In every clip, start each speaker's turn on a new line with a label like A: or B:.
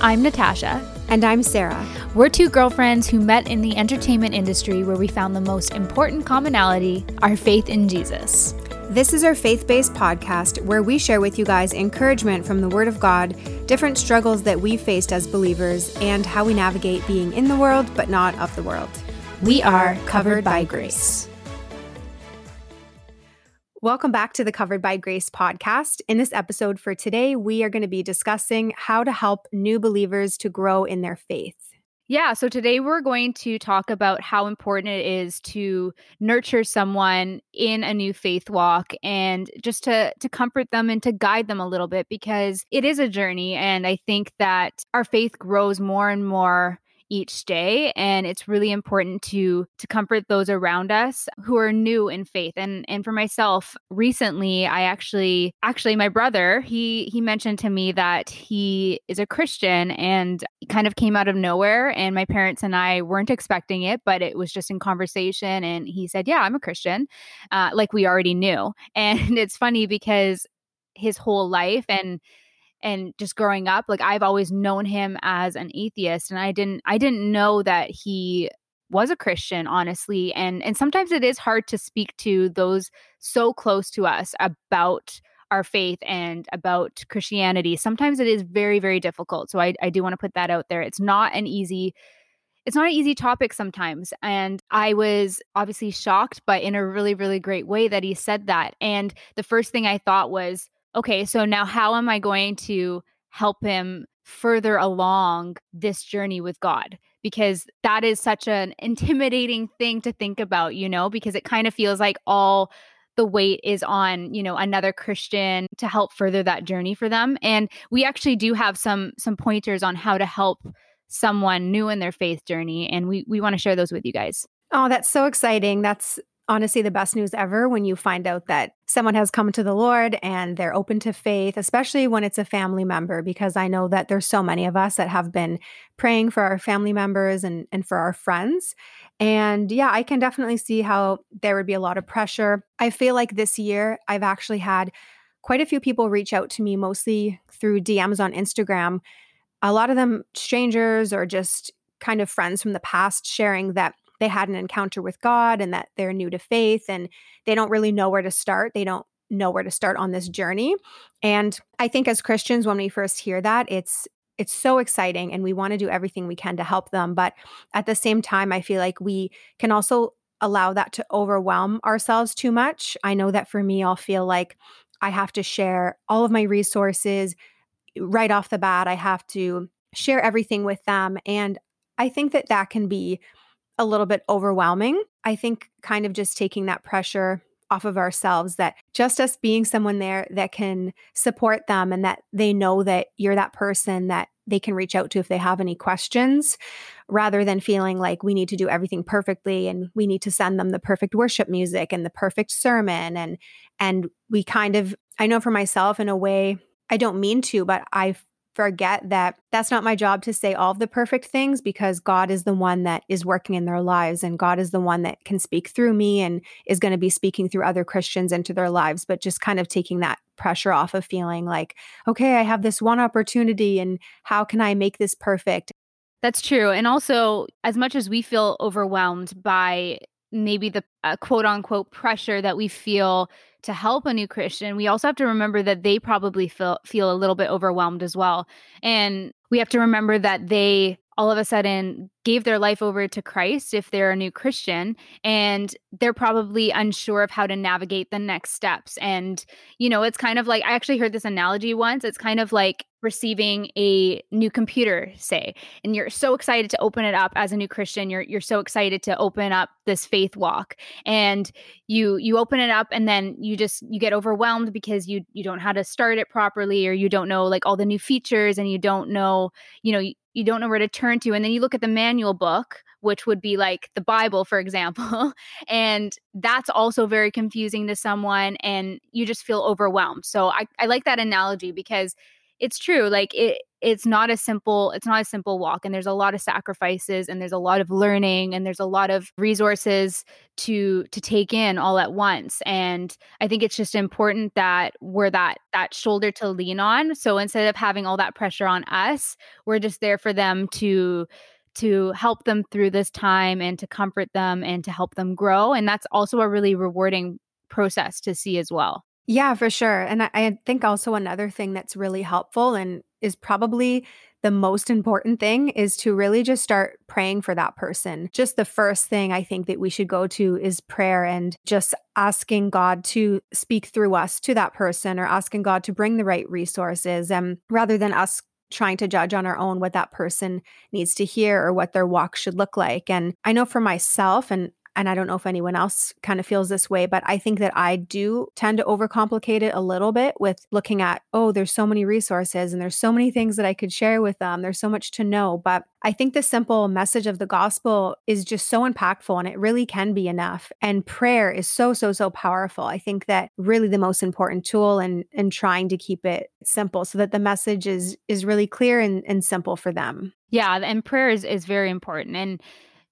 A: I'm Natasha.
B: And I'm Sarah.
A: We're two girlfriends who met in the entertainment industry where we found the most important commonality our faith in Jesus.
B: This is our faith based podcast where we share with you guys encouragement from the Word of God, different struggles that we've faced as believers, and how we navigate being in the world but not of the world.
A: We are covered by grace.
B: Welcome back to the Covered by Grace podcast. In this episode for today, we are going to be discussing how to help new believers to grow in their faith.
A: Yeah, so today we're going to talk about how important it is to nurture someone in a new faith walk and just to to comfort them and to guide them a little bit because it is a journey and I think that our faith grows more and more each day and it's really important to to comfort those around us who are new in faith and and for myself recently i actually actually my brother he he mentioned to me that he is a christian and kind of came out of nowhere and my parents and i weren't expecting it but it was just in conversation and he said yeah i'm a christian uh, like we already knew. And it's funny because his whole life and and just growing up like i've always known him as an atheist and i didn't i didn't know that he was a christian honestly and and sometimes it is hard to speak to those so close to us about our faith and about christianity sometimes it is very very difficult so i, I do want to put that out there it's not an easy it's not an easy topic sometimes. And I was obviously shocked, but in a really, really great way that he said that. And the first thing I thought was, okay, so now how am I going to help him further along this journey with God? Because that is such an intimidating thing to think about, you know, because it kind of feels like all the weight is on you know another christian to help further that journey for them. And we actually do have some some pointers on how to help someone new in their faith journey and we we want to share those with you guys.
B: Oh that's so exciting. That's honestly the best news ever when you find out that someone has come to the Lord and they're open to faith, especially when it's a family member, because I know that there's so many of us that have been praying for our family members and, and for our friends. And yeah, I can definitely see how there would be a lot of pressure. I feel like this year I've actually had quite a few people reach out to me, mostly through DMs on Instagram. A lot of them strangers or just kind of friends from the past sharing that they had an encounter with God and that they're new to faith and they don't really know where to start. They don't know where to start on this journey. And I think as Christians when we first hear that, it's it's so exciting and we want to do everything we can to help them, but at the same time I feel like we can also allow that to overwhelm ourselves too much. I know that for me I'll feel like I have to share all of my resources eh, right off the bat. I have to share everything with them and I think that that can be a little bit overwhelming. I think kind of just taking that pressure off of ourselves that just us being someone there that can support them and that they know that you're that person that they can reach out to if they have any questions rather than feeling like we need to do everything perfectly and we need to send them the perfect worship music and the perfect sermon and and we kind of I know for myself in a way I don't mean to but I forget that that's not my job to say all the perfect things because God is the one that is working in their lives and God is the one that can speak through me and is going to be speaking through other Christians into their lives. But just kind of taking that pressure off of feeling like okay I have this one opportunity and how can I make this perfect?
A: That's true and also as much as we feel overwhelmed by maybe the uh, quote unquote pressure that we feel to help a new Christian, we also have to remember that they probably feel feel a little bit overwhelmed as well. And we have to remember that they all of a sudden gave their life over to Christ if they're a new Christian and they're probably unsure of how to navigate the next steps and you know it's kind of like I actually heard this analogy once it's kind of like receiving a new computer say and you're so excited to open it up as a new christian you're you're so excited to open up this faith walk and you you open it up and then you just you get overwhelmed because you you don't know how to start it properly or you don't know like all the new features and you don't know you know you, you don't know where to turn to and then you look at the manual book which would be like the bible for example and that's also very confusing to someone and you just feel overwhelmed. So i, I like that analogy because it's true. Like it it's not a simple it's not a simple walk and there's a lot of sacrifices and there's a lot of learning and there's a lot of resources to to take in all at once and i think it's just important that we're that that shoulder to lean on so instead of having all that pressure on us we're just there for them to to help them through this time and to comfort them and to help them grow and that's also a really rewarding process to see as well
B: yeah, for sure. And I, think also another thing that's really helpful and is probably the most important thing is to really just start praying for that person. Just the first thing I think that we should go to is prayer and just asking God to speak through us to that person or asking God to bring the right resources and rather than us trying to judge on our own what that person needs to hear or what their walk should look like. And I know for myself and and I don't know if anyone else kind of feels this way, but I think that I do tend to overcomplicate it a little bit with looking at, oh, there's so many resources and there's so many things that I could share with them. There's so much to know. But I think the simple message of the gospel is just so impactful and it really can be enough. And prayer is so, so, so powerful. I think that really the most important tool and and trying to keep it simple so that the message is is really clear and, and simple for them.
A: Yeah, and prayer is, is very important. And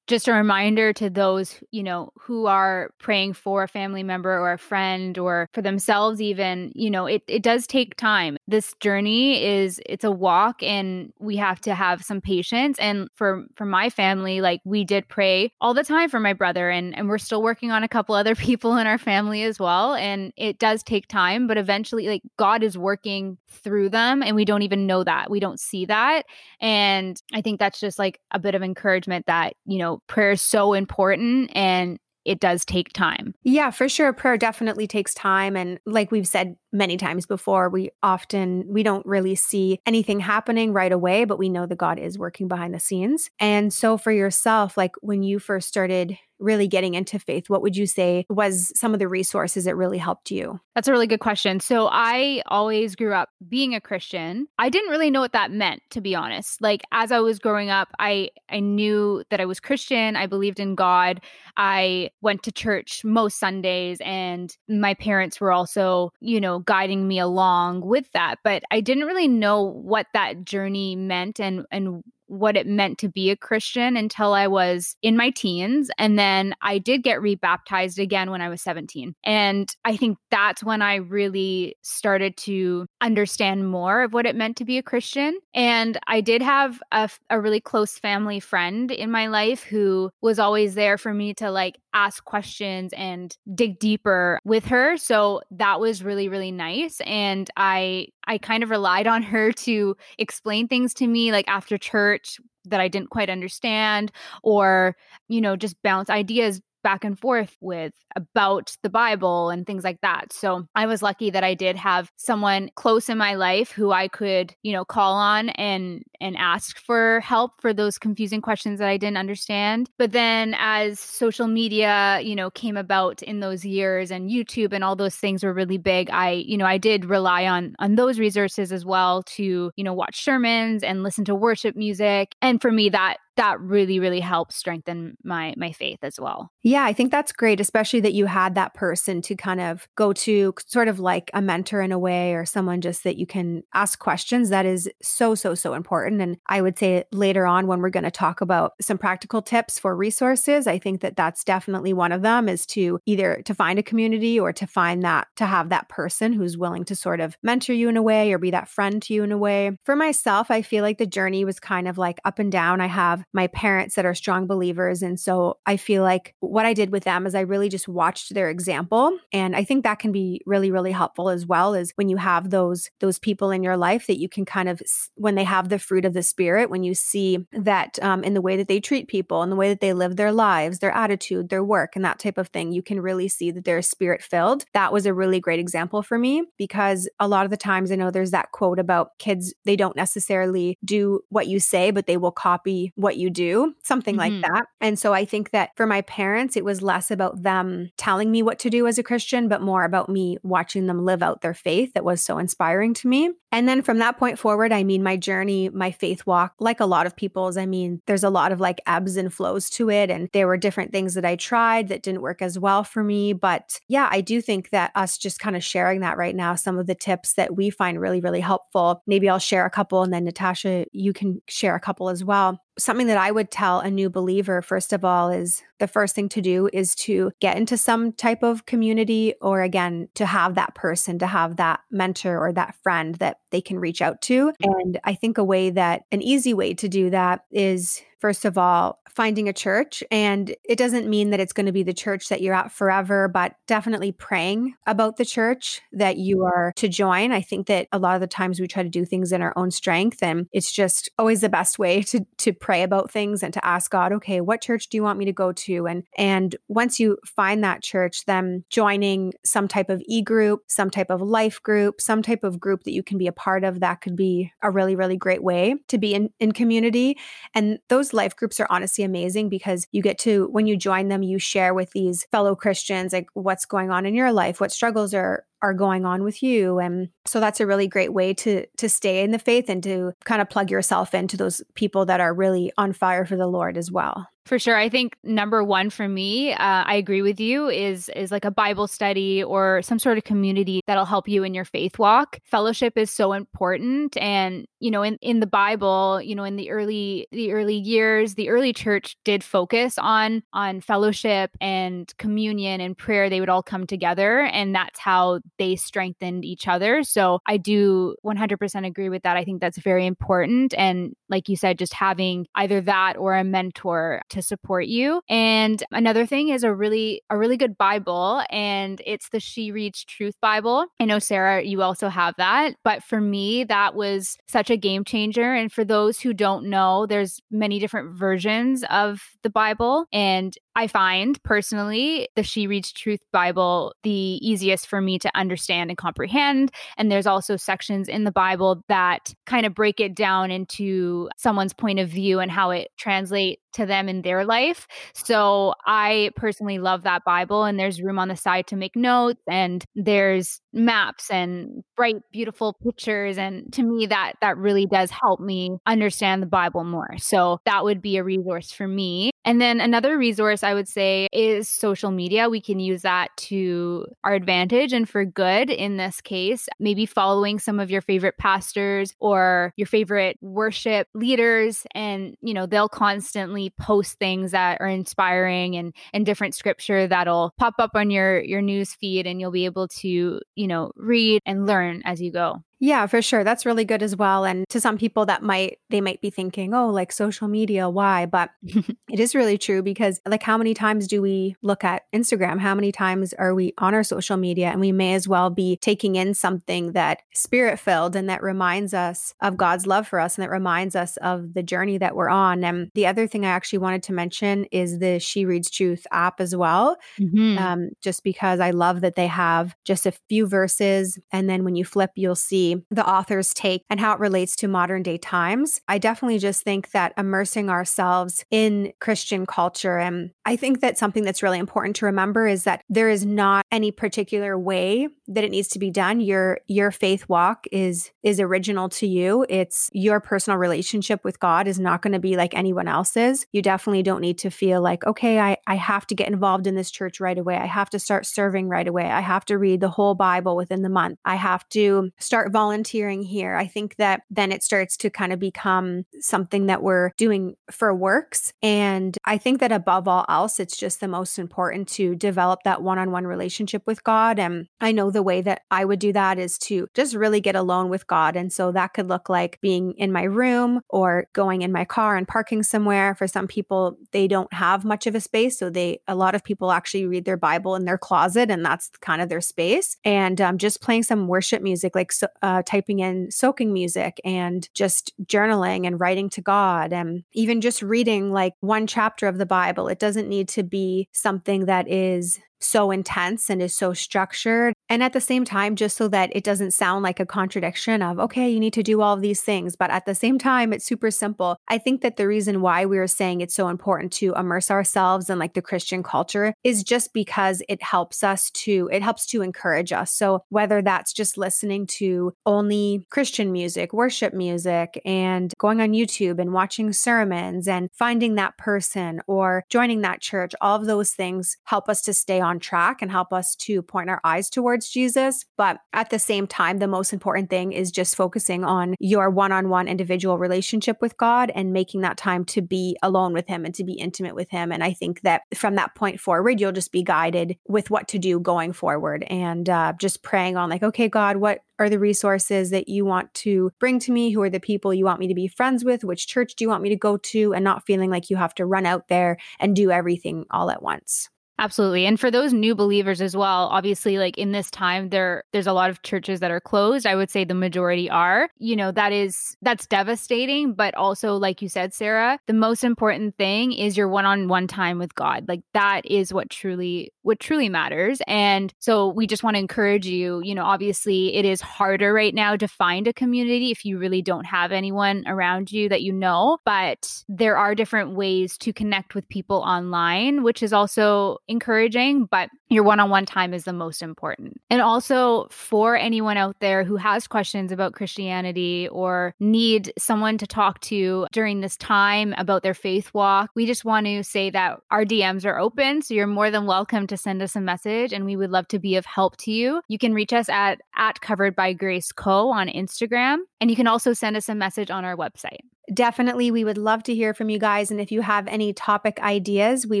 A: just a reminder to those you know who are praying for a family member or a friend or for themselves even you know it, it does take time. This journey is it's a walk and we have to have some patience. And for for my family like we did pray all the time for my brother and and we're still working on a couple other people in our family as well. And it does take time but eventually like god is working through them and we don't even know that. We don't see that. And i think that's just like a bit of encouragement that you prayer is so important and it does take time.
B: Yeah, for sure. Prayer definitely takes time. And like we've said many times before, we often we don't really see anything happening right away, but we know that God is working behind the scenes. And so for yourself, like when you first started really getting into faith, what would you say was some of the resources that really helped you?
A: That's a really good question. So I always grew up being a Christian. I didn't really know what that meant to be honest. Like as I was growing up, I I knew that I was Christian, I believed in God. I went to church most Sundays and my parents were also, you know, guiding me along with that, but I didn't really know what that journey meant and and what it meant to be a Christian until I was in my teens. And then I did get rebaptized again when I was 17. And I think that's when I really started to understand more of what it meant to be a Christian. And I did have a, a really close family friend in my life who was always there for me to like ask questions and dig deeper with her. So that was really, really nice. And I I kind of relied on her to explain things to me like after church that I didn't quite understand or you know just bounce ideas back and forth with about the Bible and things like that. So I was lucky that I did have someone close in my life who I could, you know, call on and and ask for help for those confusing questions that I didn't understand. But then as social media, you know, came about in those years and YouTube and all those things were really big, I, you know, I did rely on on those resources as well to, you know, watch sermons and listen to worship music. And for me that that really really helps strengthen my my faith as well.
B: Yeah i think that's great especially that you had that person to kind of go to sort of like a mentor in a way or someone just that you can ask questions that is so so so important and i would say later on when we're going to talk about some practical tips for resources i think that that's definitely one of them is to either to find a community or to find that to have that person who's willing to sort of mentor you in a way or be that friend to you in a way. For myself i feel like the journey was kind of like up and down. I have my parents that are strong believers. And so I feel like what I did with them is I really just watched their example. And I think that can be really, really helpful as well as when you have those, those people in your life that you can kind of, when they have the fruit of the spirit, when you see that um, in the way that they treat people, in the way that they live their lives, their attitude, their work, and that type of thing, you can really see that they're spirit filled. That was a really great example for me because a lot of the times I know there's that quote about kids, they don't necessarily do what you say, but they will copy what what you do, something mm-hmm. like that. And so I think that for my parents, it was less about them telling me what to do as a Christian, but more about me watching them live out their faith that was so inspiring to me. And then from that point forward, I mean, my journey, my faith walk, like a lot of people's, I mean, there's a lot of like ebbs and flows to it. And there were different things that I tried that didn't work as well for me. But yeah, I do think that us just kind of sharing that right now, some of the tips that we find really, really helpful. Maybe I'll share a couple and then Natasha, you can share a couple as well something that I would tell a new believer, first of all, is the first thing to do is to get into some type of community, or again, to have that person, to have that mentor or that friend that they can reach out to. And I think a way that, an easy way to do that is first of all, finding a church. And it doesn't mean that it's going to be the church that you're at forever, but definitely praying about the church that you mm-hmm. are to join. I think that a lot of the times we try to do things in our own strength. And it's just always the best way to, to pray about things and to ask God, okay, what church do you want me to go to? And and once you find that church, then joining some type of e-group, some type of life group, some type of group that you can be a part of, that could be a really, really great way to be in, in community. And those life groups are honestly amazing because you get to, when you join them, you share with these fellow Christians, like what's going on in your life, what struggles are are going on with you and so that's a really great way to to stay in the faith and to kind of plug yourself into those people that are really on fire for the lord as well
A: for sure. I think number one for me, uh, I agree with you, is is like a Bible study or some sort of community that'll help you in your faith walk. Fellowship is so important, and you know, in in the Bible, you know, in the early the early years, the early church did focus on on fellowship and communion and prayer. They would all come together, and that's how they strengthened each other. So I do 100% agree with that. I think that's very important, and like you said, just having either that or a mentor to support you. And another thing is a really a really good Bible and it's the She Reads Truth Bible. I know Sarah you also have that, but for me that was such a game changer and for those who don't know, there's many different versions of the Bible and I find personally the She Reads Truth Bible the easiest for me to understand and comprehend. And there's also sections in the Bible that kind of break it down into someone's point of view and how it translates to them in their life. So I personally love that Bible, and there's room on the side to make notes, and there's maps and bright, beautiful pictures. And to me, that that really does help me understand the Bible more. So that would be a resource for me. And then another resource I would say is social media. We can use that to our advantage and for good in this case. Maybe following some of your favorite pastors or your favorite worship leaders and, you know, they'll constantly post things that are inspiring and and different scripture that'll pop up on your your news feed and you'll be able to, you know, read and learn as you go.
B: Yeah, for sure. That's really good as well. And to some people that might they might be thinking, "Oh, like social media, why?" But it is really true because like how many times do we look at Instagram? How many times are we on our social media and we may as well be taking in something that spirit-filled and that reminds us of God's love for us and that reminds us of the journey that we're on. And the other thing I actually wanted to mention is the She Reads Truth app as well. Mm-hmm. Um, just because I love that they have just a few verses and then when you flip you'll see the author's take and how it relates to modern day times. I definitely just think that immersing ourselves in Christian culture, and I think that something that's really important to remember is that there is not any particular way that it needs to be done. Your your faith walk is is original to you. It's your personal relationship with God is not going to be like anyone else's. You definitely don't need to feel like, okay, I, I have to get involved in this church right away. I have to start serving right away. I have to read the whole Bible within the month. I have to start volunteering here. I think that then it starts to kind of become something that we're doing for works. And I think that above all else, it's just the most important to develop that one on one relationship with God. And I know the way that I would do that is to just really get alone with God. And so that could look like being in my room or going in my car and parking somewhere. For some people, they don't have much of a space. So they, a lot of people actually read their Bible in their closet and that's kind of their space. And um, just playing some worship music, like so, uh, uh, typing in soaking music and just journaling and writing to God and even just reading like one chapter of the Bible. It doesn't need to be something that is so intense and is so structured. And at the same time, just so that it doesn't sound like a contradiction of, okay, you need to do all these things. But at the same time, it's super simple. I think that the reason why we were saying it's so important to immerse ourselves in like the Christian culture is just because it helps us to, it helps to encourage us. So whether that's just listening to only Christian music, worship music, and going on YouTube and watching sermons and finding that person or joining that church, all of those things help us to stay on track and help us to point our eyes towards Jesus. But at the same time, the most important thing is just focusing on your one on one individual relationship with God and making that time to be alone with Him and to be intimate with Him. And I think that from that point forward, you'll just be guided with what to do going forward and uh, just praying on, like, okay, God, what are the resources that you want to bring to me? Who are the people you want me to be friends with? Which church do you want me to go to? And not feeling like you have to run out there and do everything all at once.
A: Absolutely. And for those new believers as well, obviously like in this time there there's a lot of churches that are closed. I would say the majority are. You know, that is that's devastating, but also like you said Sarah, the most important thing is your one-on-one time with God. Like that is what truly what truly matters. And so we just want to encourage you, you know, obviously it is harder right now to find a community if you really don't have anyone around you that you know, but there are different ways to connect with people online, which is also encouraging, but your one on one time is the most important. And also for anyone out there who has questions about Christianity or need someone to talk to during this time about their faith walk, we just want to say that our DMs are open. So you're more than welcome to send us a message and we would love to be of help to you. You can reach us at, at Covered by Grace Co on Instagram. And you can also send us a message on our website.
B: Definitely, we would love to hear from you guys. And if you have any topic ideas, we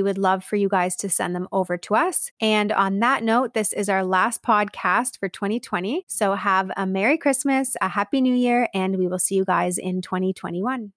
B: would love for you guys to send them over to us. And on that note, this is our last podcast for 2020. So have a Merry Christmas, a Happy New Year, and we will see you guys in 2021.